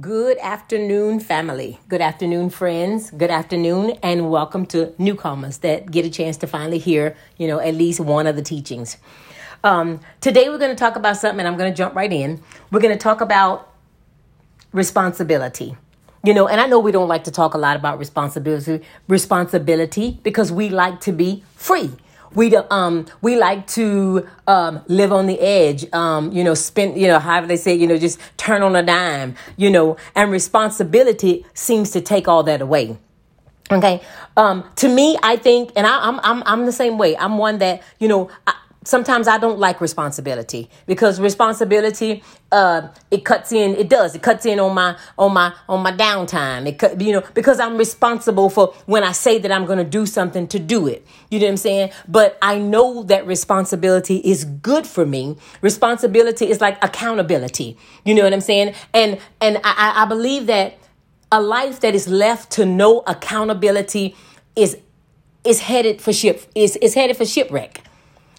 Good afternoon, family. Good afternoon, friends. Good afternoon, and welcome to newcomers that get a chance to finally hear, you know, at least one of the teachings. Um, today, we're going to talk about something, and I'm going to jump right in. We're going to talk about responsibility. You know, and I know we don't like to talk a lot about responsibility, responsibility because we like to be free we um we like to um live on the edge um you know spend you know however they say you know just turn on a dime you know and responsibility seems to take all that away. Okay? Um to me i think and I, am I'm, I'm i'm the same way. I'm one that you know I, sometimes I don't like responsibility because responsibility uh it cuts in it does it cuts in on my on my on my downtime. It cut you know because I'm responsible for when I say that I'm going to do something to do it. You know what I'm saying? But I know that responsibility is good for me. Responsibility is like accountability. You know what I'm saying? And and I I believe that a life that is left to no accountability is is headed for ship is is headed for shipwreck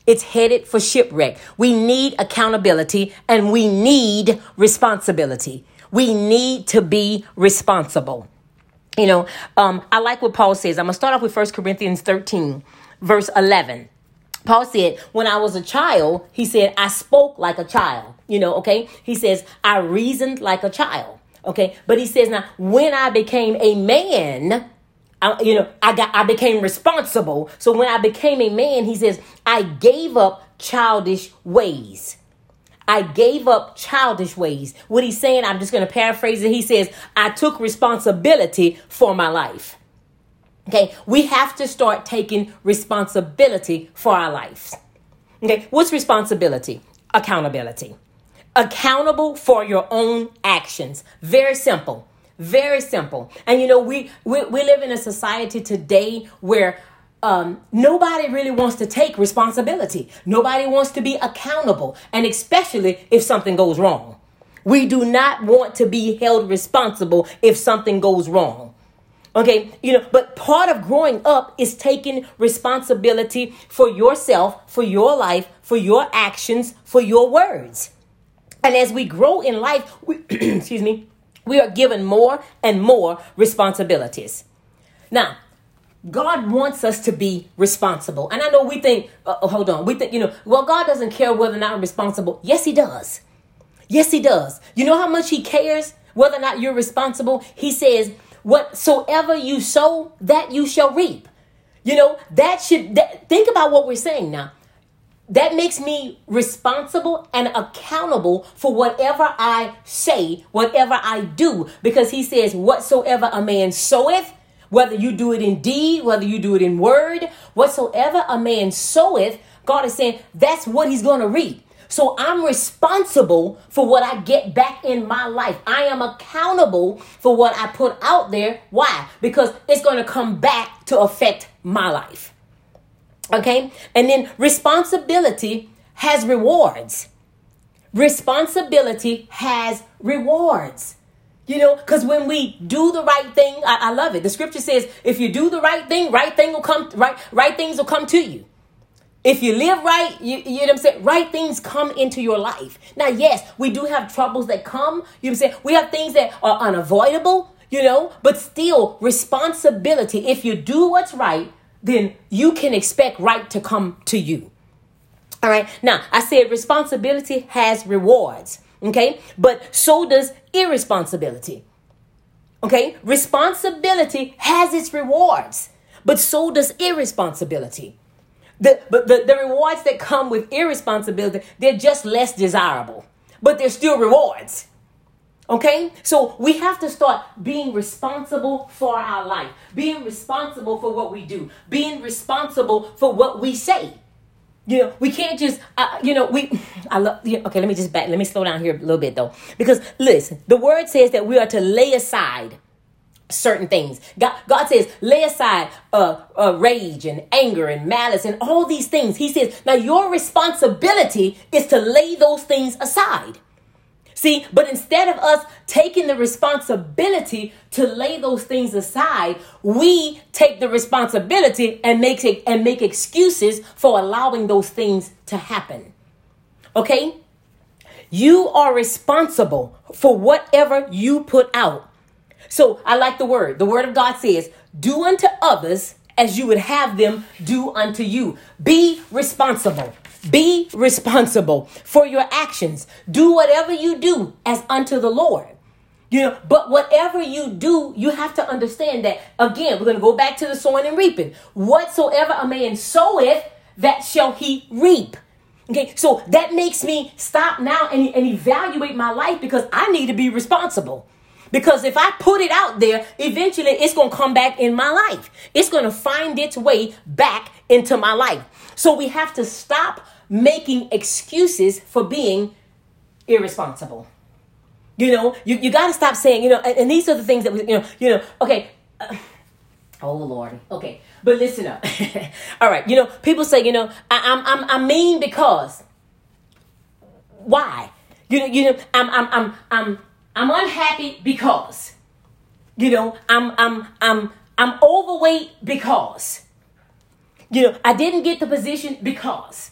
it's headed for shipwreck. We need accountability and we need responsibility. We need to be responsible. You know, um, I like what Paul says. I'm going to start off with 1 Corinthians 13, verse 11. Paul said, when I was a child, he said, I spoke like a child. You know, okay? He says, I reasoned like a child. Okay? But he says, now, when I became a man, I, you know, I got, I became responsible. So when I became a man, he says, I gave up childish ways. I gave up childish ways. What he's saying, I'm just going to paraphrase it. He says, I took responsibility for my life. Okay, we have to start taking responsibility for our lives. Okay, what's responsibility? Accountability. Accountable for your own actions. Very simple. Very simple. And you know, we, we, we live in a society today where um, nobody really wants to take responsibility. Nobody wants to be accountable, and especially if something goes wrong. We do not want to be held responsible if something goes wrong. Okay, you know, but part of growing up is taking responsibility for yourself, for your life, for your actions, for your words. And as we grow in life, we, excuse me, we are given more and more responsibilities. Now, God wants us to be responsible. And I know we think, uh, oh, hold on, we think, you know, well, God doesn't care whether or not I'm responsible. Yes, He does. Yes, He does. You know how much He cares whether or not you're responsible? He says, whatsoever you sow, that you shall reap. You know, that should, that, think about what we're saying now that makes me responsible and accountable for whatever I say, whatever I do, because he says, Whatsoever a man soweth, whether you do it in deed, whether you do it in word, whatsoever a man soweth, God is saying that's what he's going to reap. So I'm responsible for what I get back in my life. I am accountable for what I put out there. Why? Because it's going to come back to affect my life. Okay? And then responsibility has rewards. Responsibility has rewards. You know, because when we do the right thing, I, I, love it. The scripture says, if you do the right thing, right thing will come, right, right things will come to you. If you live right, you, you know what I'm saying? Right things come into your life. Now, yes, we do have troubles that come. You know what I'm saying? We have things that are unavoidable, you know, but still responsibility. If you do what's right, then you can expect right to come to you. All right. Now, I said responsibility has rewards. Okay. But so does irresponsibility. Okay. Responsibility has its rewards, but so does irresponsibility. The, but the, the rewards that come with irresponsibility, they're just less desirable, but they're still rewards. Okay? So we have to start being responsible for our life, being responsible for what we do, being responsible for what we say. You know, we can't just, uh, you know, we, I love, yeah, okay, let me just back, let me slow down here a little bit though. Because listen, the word says that we are to lay aside certain things. God, God says, lay aside uh, uh, rage and anger and malice and all these things. He says, now your responsibility is to lay those things aside. See, but instead of us taking the responsibility to lay those things aside, we take the responsibility and make it and make excuses for allowing those things to happen. Okay? You are responsible for whatever you put out. So I like the word. The word of God says, Do unto others as you would have them do unto you. Be responsible. Be responsible for your actions. Do whatever you do as unto the Lord. You know, but whatever you do, you have to understand that again, we're going to go back to the sowing and reaping. Whatsoever a man soweth, that shall he reap. Okay, so that makes me stop now and, and evaluate my life because I need to be responsible. Because if I put it out there, eventually it's going to come back in my life. It's going to find its way back into my life. So we have to stop making excuses for being irresponsible. You know, you, you got to stop saying, you know, and, and, these are the things that we, you know, you know, okay. Uh, oh Lord. Okay. But listen up. All right. You know, people say, you know, I, I'm, I'm, I'm mean because why? You know, you know, I'm, I'm, I'm, I'm, I'm unhappy because, you know, I'm, I'm, I'm, I'm overweight because, you know, I didn't get the position because.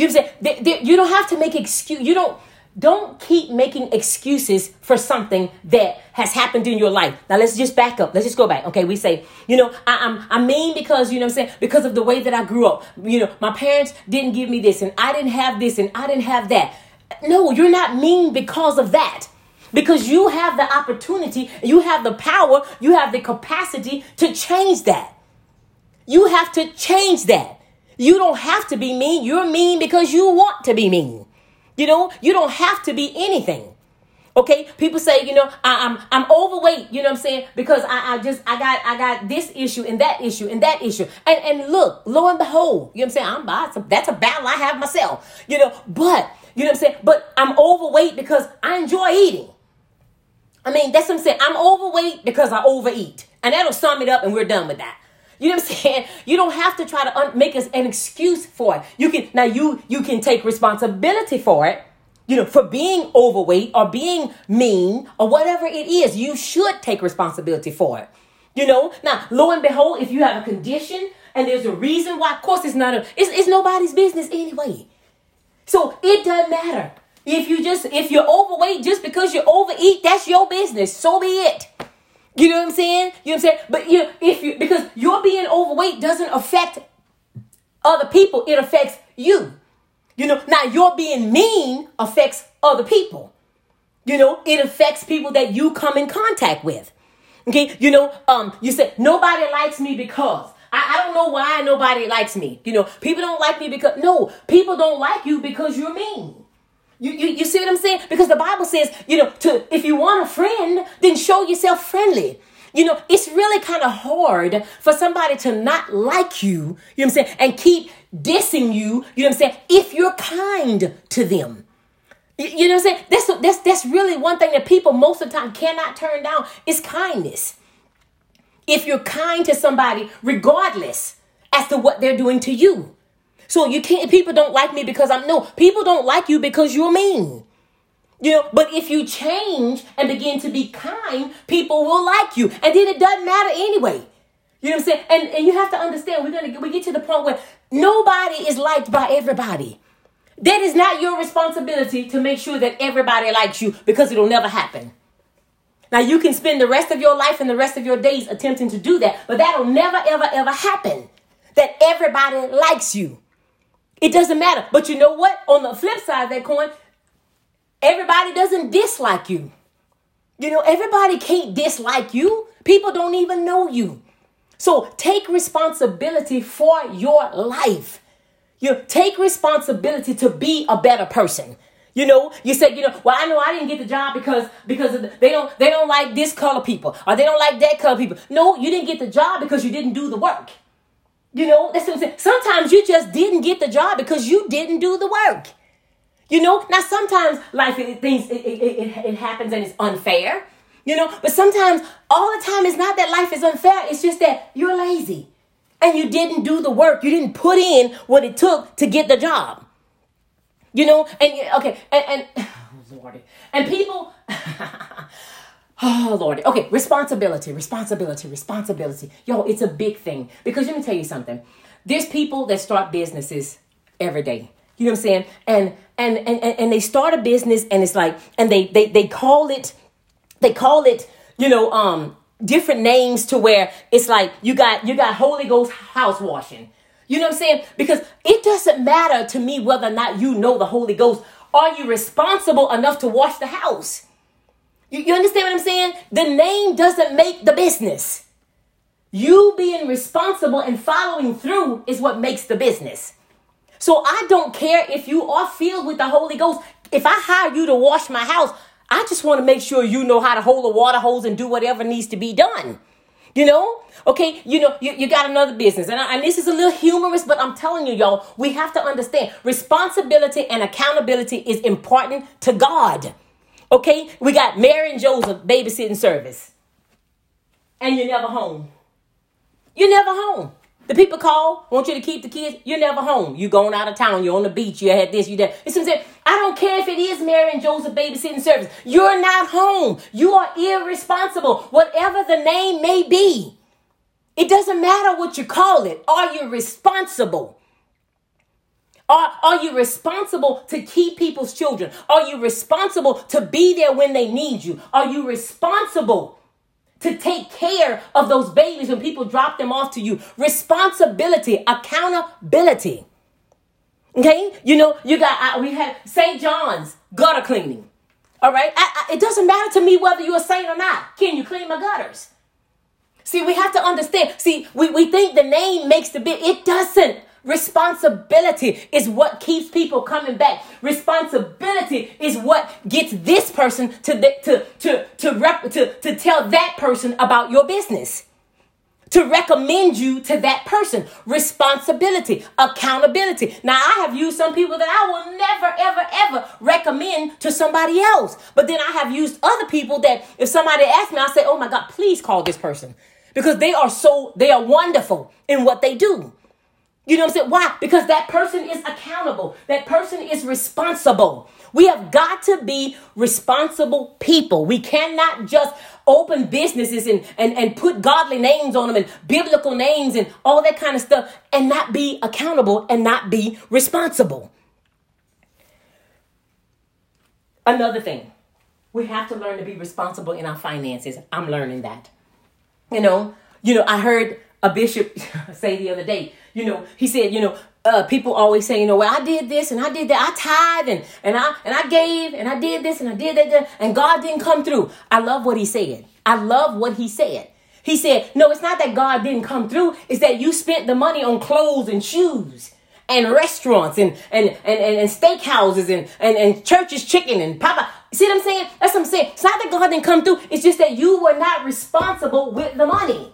You know what I'm saying? you don't have to make excuse. You don't don't keep making excuses for something that has happened in your life. Now let's just back up. Let's just go back. Okay, we say, you know, I, am I mean because you know I'm saying because of the way that I grew up. You know, my parents didn't give me this, and I didn't have this, and I didn't have that. No, you're not mean because of that. Because you have the opportunity, you have the power, you have the capacity to change that. You have to change that. You don't have to be mean. You're mean because you want to be mean. You know, you don't have to be anything. Okay, people say, you know, I, am I'm, I'm overweight. You know what I'm saying? Because I, I just I got I got this issue and that issue and that issue. And and look, lo and behold, you know what I'm saying? I'm by that's a battle I have myself. You know, but you know what I'm saying? But I'm overweight because I enjoy eating. I mean, that's what I'm saying. I'm overweight because I overeat, and that'll sum it up, and we're done with that. You know what I'm saying? You don't have to try to un- make us an excuse for it. You can now you you can take responsibility for it. You know, for being overweight or being mean or whatever it is, you should take responsibility for it. You know, now lo and behold, if you have a condition and there's a reason why, of course, it's not a it's, it's nobody's business anyway. So it doesn't matter. If you just if you're overweight just because you overeat, that's your business. So be it. You know what I'm saying? You know what I'm saying? But you if you because your being overweight doesn't affect other people, it affects you. You know, now your being mean affects other people. You know, it affects people that you come in contact with. Okay, you know, um, you said nobody likes me because I, I don't know why nobody likes me. You know, people don't like me because no, people don't like you because you're mean. You, you, you see what I'm saying? Because the Bible says, you know, to if you want a friend, then show yourself friendly. You know, it's really kind of hard for somebody to not like you, you know what I'm saying, and keep dissing you, you know what I'm saying, if you're kind to them. You, you know what I'm saying? That's, that's, that's really one thing that people most of the time cannot turn down is kindness. If you're kind to somebody, regardless as to what they're doing to you. So you can't, people don't like me because I'm, no, people don't like you because you're mean. You know, but if you change and begin to be kind, people will like you. And then it doesn't matter anyway. You know what I'm saying? And, and you have to understand, we're gonna we get to the point where nobody is liked by everybody. That is not your responsibility to make sure that everybody likes you because it'll never happen. Now you can spend the rest of your life and the rest of your days attempting to do that, but that'll never, ever, ever happen. That everybody likes you. It doesn't matter. But you know what? On the flip side of that coin, everybody doesn't dislike you. You know, everybody can't dislike you. People don't even know you. So take responsibility for your life. You take responsibility to be a better person. You know, you said, you know, well, I know I didn't get the job because because the, they don't they don't like this color people or they don't like that color people. No, you didn't get the job because you didn't do the work. You know, that's what I'm saying. Sometimes you just didn't get the job because you didn't do the work. You know, now sometimes life it, things it, it, it, happens and it's unfair. You know, but sometimes all the time it's not that life is unfair. It's just that you're lazy and you didn't do the work. You didn't put in what it took to get the job. You know, and okay, and, and oh, and people. Oh, Lord. Okay, responsibility, responsibility, responsibility. Yo, it's a big thing. Because let me tell you something. There's people that start businesses every day. You know what I'm saying? And and, and, and they start a business and it's like, and they, they, they call it, they call it, you know, um, different names to where it's like you got, you got Holy Ghost house washing. You know what I'm saying? Because it doesn't matter to me whether or not you know the Holy Ghost. Are you responsible enough to wash the house? You, you understand what I'm saying? The name doesn't make the business. You being responsible and following through is what makes the business. So I don't care if you are filled with the Holy Ghost. If I hire you to wash my house, I just want to make sure you know how to hold a water hose and do whatever needs to be done. You know? Okay, you know, you, you got another business. And, I, and this is a little humorous, but I'm telling you, y'all, we have to understand responsibility and accountability is important to God. Okay, we got Mary and Joseph babysitting service, and you're never home. You're never home. The people call, want you to keep the kids. You're never home. You're going out of town. You're on the beach. You had this, you that. I don't care if it is Mary and Joseph babysitting service. You're not home. You are irresponsible. Whatever the name may be. It doesn't matter what you call it. Are you responsible? Are, are you responsible to keep people's children? Are you responsible to be there when they need you? Are you responsible to take care of those babies when people drop them off to you. Responsibility, accountability. Okay, you know, you got, uh, we have St. John's gutter cleaning. All right, I, I, it doesn't matter to me whether you're a saint or not. Can you clean my gutters? See, we have to understand. See, we, we think the name makes the bit, it doesn't. Responsibility is what keeps people coming back. Responsibility is what gets this person to the, to to to rep, to to tell that person about your business. To recommend you to that person. Responsibility, accountability. Now, I have used some people that I will never, ever, ever recommend to somebody else. But then I have used other people that if somebody asks me, I say, oh my God, please call this person. Because they are so, they are wonderful in what they do. You know what I'm saying? Why? Because that person is accountable. That person is responsible. We have got to be responsible people. We cannot just open businesses and, and, and put godly names on them and biblical names and all that kind of stuff and not be accountable and not be responsible. Another thing, we have to learn to be responsible in our finances. I'm learning that. You know, you know, I heard a bishop say the other day, you know, he said, you know, uh, people always say, you know, well, I did this and I did that. I tithe and, and I and I gave and I did this and I did that, and God didn't come through. I love what he said. I love what he said. He said, no, it's not that God didn't come through. It's that you spent the money on clothes and shoes and restaurants and and and, and, and steakhouses and, and, and Church's Chicken and papa. See what I'm saying? That's what I'm saying. It's not that God didn't come through. It's just that you were not responsible with the money.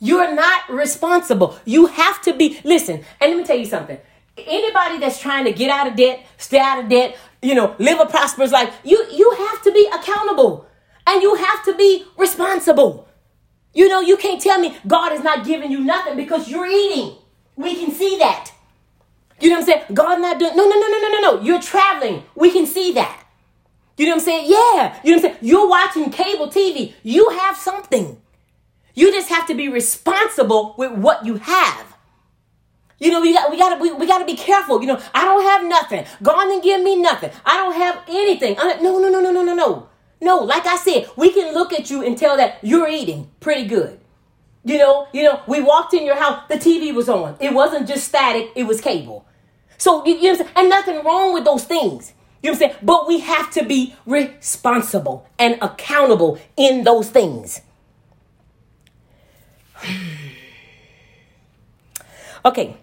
You're not responsible. You have to be, listen, and let me tell you something. Anybody that's trying to get out of debt, stay out of debt, you know, live a prosperous life, you, you have to be accountable and you have to be responsible. You know, you can't tell me God is not giving you nothing because you're eating. We can see that. You know what I'm saying? God not doing, no, no, no, no, no, no, no. You're traveling. We can see that. You know what I'm saying? Yeah. You know what I'm saying? You're watching cable TV. You have something. You just have to be responsible with what you have. You know, we got we gotta we, we gotta be careful. You know, I don't have nothing. God didn't give me nothing. I don't have anything. no, no, no, no, no, no, no. No, like I said, we can look at you and tell that you're eating pretty good. You know, you know, we walked in your house, the TV was on. It wasn't just static, it was cable. So you, you know And nothing wrong with those things. You know what I'm saying? But we have to be responsible and accountable in those things. okay.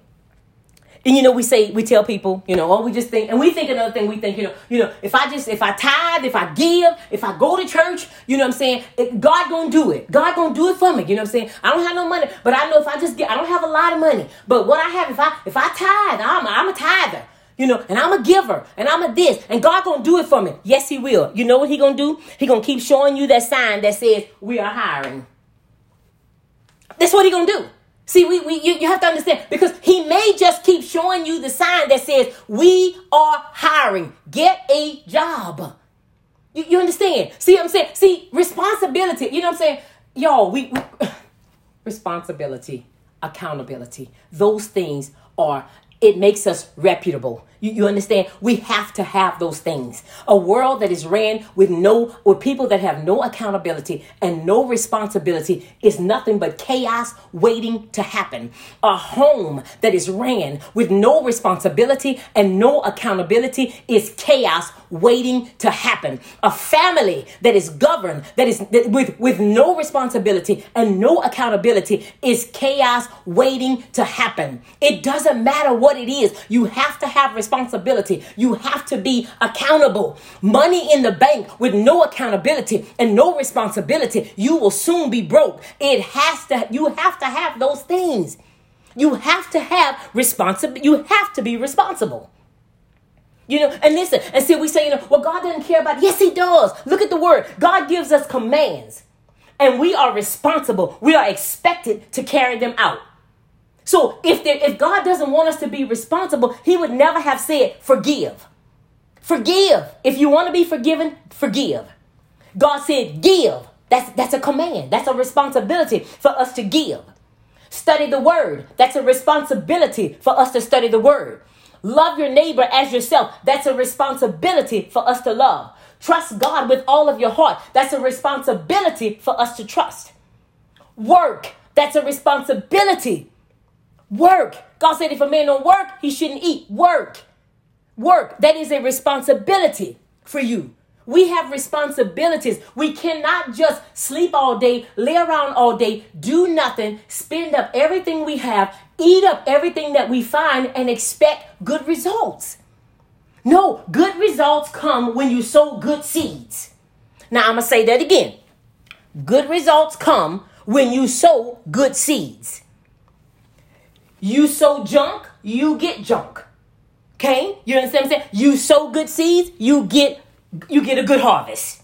And you know, we say, we tell people, you know, oh, we just think, and we think another thing, we think, you know, you know, if I just, if I tithe, if I give, if I go to church, you know what I'm saying? God gonna do it. God gonna do it for me. You know what I'm saying? I don't have no money, but I know if I just get, I don't have a lot of money, but what I have, if I, if I tithe, I'm, I'm a tither. You know, and I'm a giver, and I'm a this, and God gonna do it for me. Yes, He will. You know what He gonna do? He gonna keep showing you that sign that says we are hiring. That's what he gonna do. See, we, we you, you have to understand because he may just keep showing you the sign that says we are hiring. Get a job. You, you understand? See what I'm saying? See, responsibility. You know what I'm saying? Y'all, we, we responsibility, accountability. Those things are it makes us reputable. You, you understand? We have to have those things. A world that is ran with no, with people that have no accountability and no responsibility is nothing but chaos waiting to happen. A home that is ran with no responsibility and no accountability is chaos waiting to happen. A family that is governed, that is that with, with no responsibility and no accountability is chaos waiting to happen. It doesn't matter what it is. You have to have responsibility. You have to be accountable. Money in the bank with no accountability and no responsibility, you will soon be broke. It has to, you have to have those things. You have to have responsible, you have to be responsible. You know, and listen, and see, we say, you know, well, God doesn't care about. It. Yes, He does. Look at the word. God gives us commands, and we are responsible. We are expected to carry them out. So if there, if God doesn't want us to be responsible, He would never have said, forgive. Forgive. If you want to be forgiven, forgive. God said, give. That's, that's a command. That's a responsibility for us to give. Study the word. That's a responsibility for us to study the word. Love your neighbor as yourself. That's a responsibility for us to love. Trust God with all of your heart. That's a responsibility for us to trust. Work. That's a responsibility. Work. God said if a man don't work, he shouldn't eat. Work. Work. That is a responsibility for you. We have responsibilities. We cannot just sleep all day, lay around all day, do nothing, spend up everything we have, eat up everything that we find, and expect good results. No, good results come when you sow good seeds. Now, I'm going to say that again. Good results come when you sow good seeds. You sow junk, you get junk. Okay? You understand what I'm saying? You sow good seeds, you get you get a good harvest.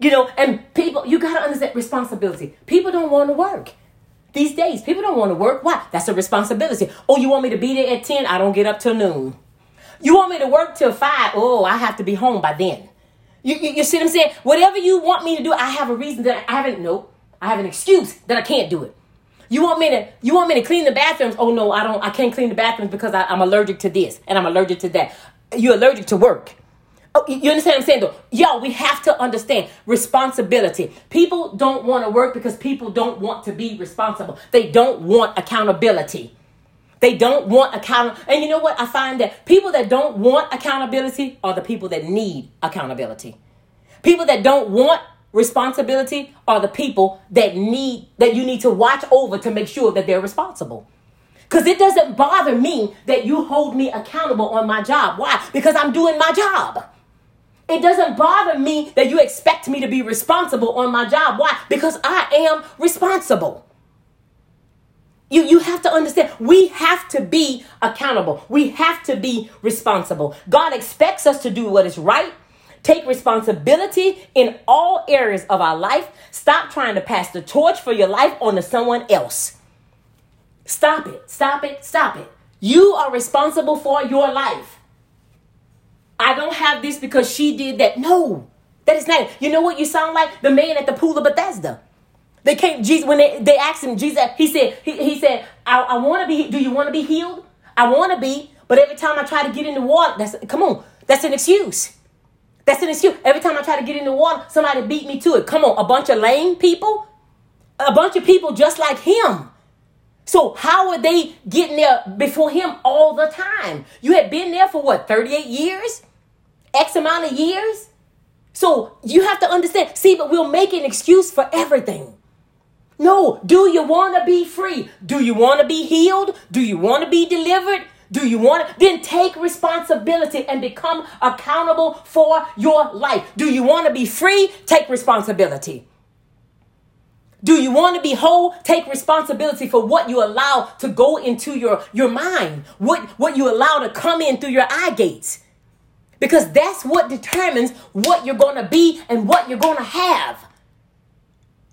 You know, and people, you got to understand responsibility. People don't want to work. These days, people don't want to work. Why? That's a responsibility. Oh, you want me to be there at 10? I don't get up till noon. You want me to work till 5? Oh, I have to be home by then. You, you, you see what I'm saying? Whatever you want me to do, I have a reason that I haven't, nope. I have an excuse that I can't do it. You want me to you want me to clean the bathrooms? Oh no, I don't I can't clean the bathrooms because I, I'm allergic to this and I'm allergic to that. You're allergic to work. Oh, you understand what I'm saying though? Yo, we have to understand responsibility. People don't want to work because people don't want to be responsible. They don't want accountability. They don't want account. And you know what? I find that people that don't want accountability are the people that need accountability. People that don't want responsibility are the people that need that you need to watch over to make sure that they're responsible. Because it doesn't bother me that you hold me accountable on my job. Why? Because I'm doing my job. It doesn't bother me that you expect me to be responsible on my job. Why? Because I am responsible. You, you have to understand, we have to be accountable. We have to be responsible. God expects us to do what is right, take responsibility in all areas of our life. Stop trying to pass the torch for your life onto someone else. Stop it, stop it, stop it. You are responsible for your life. I don't have this because she did that. No, that is not. You know what you sound like? The man at the pool of Bethesda. They came, Jesus, when they, they asked him, Jesus, he said, he, he said, I, I want to be, do you want to be healed? I want to be, but every time I try to get in the water, that's, come on, that's an excuse. That's an excuse. Every time I try to get in the water, somebody beat me to it. Come on, a bunch of lame people, a bunch of people just like him. So how are they getting there before him all the time? You had been there for what, 38 years? X amount of years. So you have to understand. See, but we'll make an excuse for everything. No, do you want to be free? Do you want to be healed? Do you want to be delivered? Do you want to? Then take responsibility and become accountable for your life. Do you want to be free? Take responsibility. Do you want to be whole? Take responsibility for what you allow to go into your, your mind, what, what you allow to come in through your eye gates. Because that's what determines what you're going to be and what you're going to have.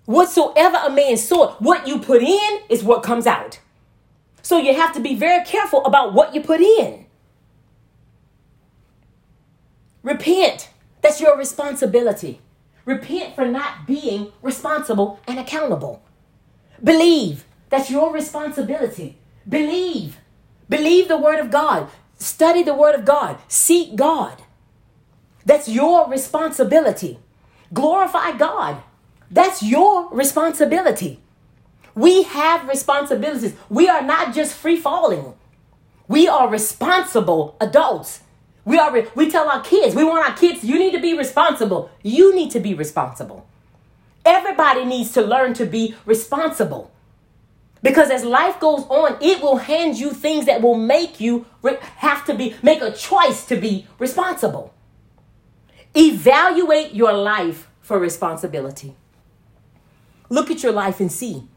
Whatsoever a man sow, what you put in is what comes out. So you have to be very careful about what you put in. Repent. That's your responsibility. Repent for not being responsible and accountable. Believe. That's your responsibility. Believe. Believe the word of God. Study the Word of God. Seek God. That's your responsibility. Glorify God. That's your responsibility. We have responsibilities. We are not just free falling. We are responsible adults. We are re- we tell our kids, we want our kids, you need to be responsible. You need to be responsible. Everybody needs to learn to be responsible. Because as life goes on, it will hand you things that will make you re- have to be make a choice to be responsible. Evaluate your life for responsibility. Look at your life and see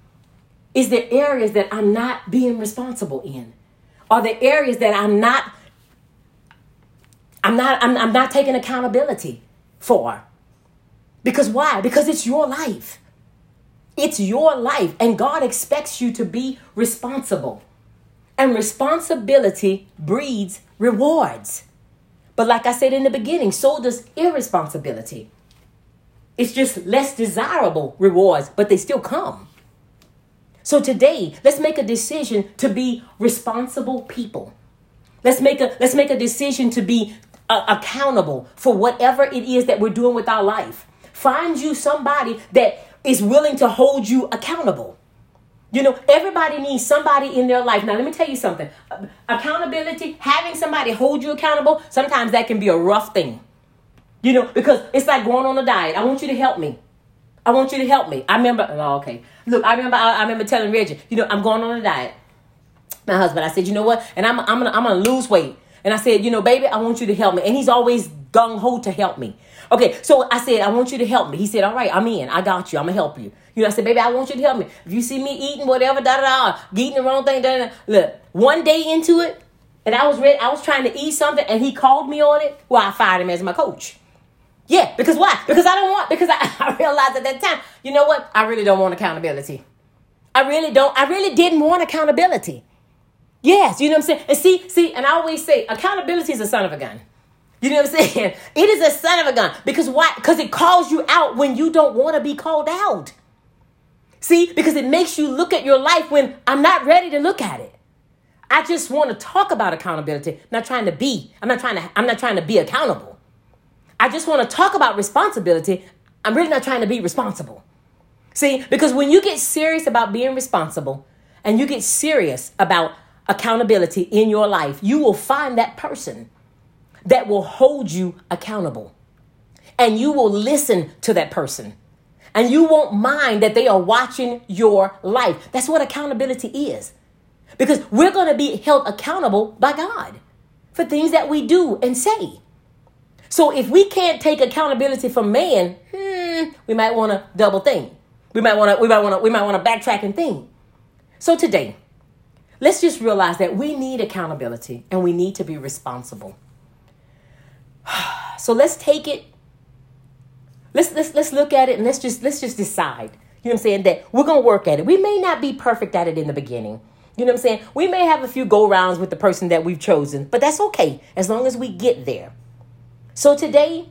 is there areas that I'm not being responsible in? Are there areas that I'm not I'm not I'm, I'm not taking accountability for? Because why? Because it's your life. It's your life and God expects you to be responsible. And responsibility breeds rewards. But like I said in the beginning, so does irresponsibility. It's just less desirable rewards, but they still come. So today, let's make a decision to be responsible people. Let's make a let's make a decision to be uh, accountable for whatever it is that we're doing with our life. Find you somebody that is willing to hold you accountable. You know, everybody needs somebody in their life. Now, let me tell you something. Accountability, having somebody hold you accountable, sometimes that can be a rough thing. You know, because it's like going on a diet. I want you to help me. I want you to help me. I remember, oh, okay. Look, I remember, I, I remember telling Reggie, you know, I'm going on a diet. My husband, I said, you know what? And I'm, I'm gonna, I'm gonna lose weight. And I said, you know, baby, I want you to help me. And he's always gung ho to help me. Okay, so I said, I want you to help me. He said, all right, I'm in. I got you. I'm gonna help you. You know, I said, baby, I want you to help me. If you see me eating whatever, da da da, eating the wrong thing, da da. Look, one day into it, and I was ready. I was trying to eat something, and he called me on it. Well, I fired him as my coach. Yeah, because why? Because I don't want, because I, I realized at that time, you know what? I really don't want accountability. I really don't, I really didn't want accountability. Yes, you know what I'm saying? And see, see, and I always say accountability is a son of a gun. You know what I'm saying? It is a son of a gun. Because why? Because it calls you out when you don't want to be called out. See, because it makes you look at your life when I'm not ready to look at it. I just want to talk about accountability, I'm not trying to be. I'm not trying to I'm not trying to be accountable. I just want to talk about responsibility. I'm really not trying to be responsible. See, because when you get serious about being responsible and you get serious about accountability in your life, you will find that person that will hold you accountable. And you will listen to that person. And you won't mind that they are watching your life. That's what accountability is. Because we're going to be held accountable by God for things that we do and say. So if we can't take accountability from man, hmm, we might want to double think. We might want to we might want to we might want to backtrack and think. So today, let's just realize that we need accountability and we need to be responsible. So let's take it let's let's let's look at it and let's just let's just decide. You know what I'm saying? That we're to work at it. We may not be perfect at it in the beginning. You know what I'm saying? We may have a few go rounds with the person that we've chosen, but that's okay as long as we get there. So today,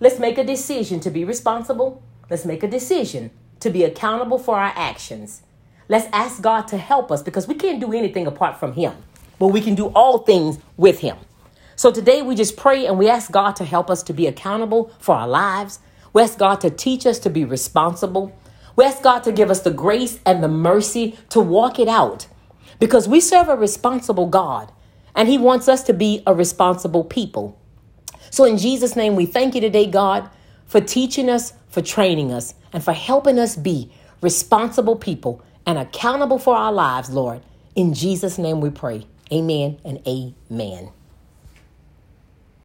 let's make a decision to be responsible. Let's make a decision to be accountable for our actions. Let's ask God to help us because we can't do anything apart from Him, but we can do all things with Him. So today we just pray and we ask God to help us to be accountable for our lives. We ask God to teach us to be responsible. We ask God to give us the grace and the mercy to walk it out because we serve a responsible God and He wants us to be a responsible people. So, in Jesus' name, we thank you today, God, for teaching us, for training us, and for helping us be responsible people and accountable for our lives, Lord. In Jesus' name we pray. Amen and amen.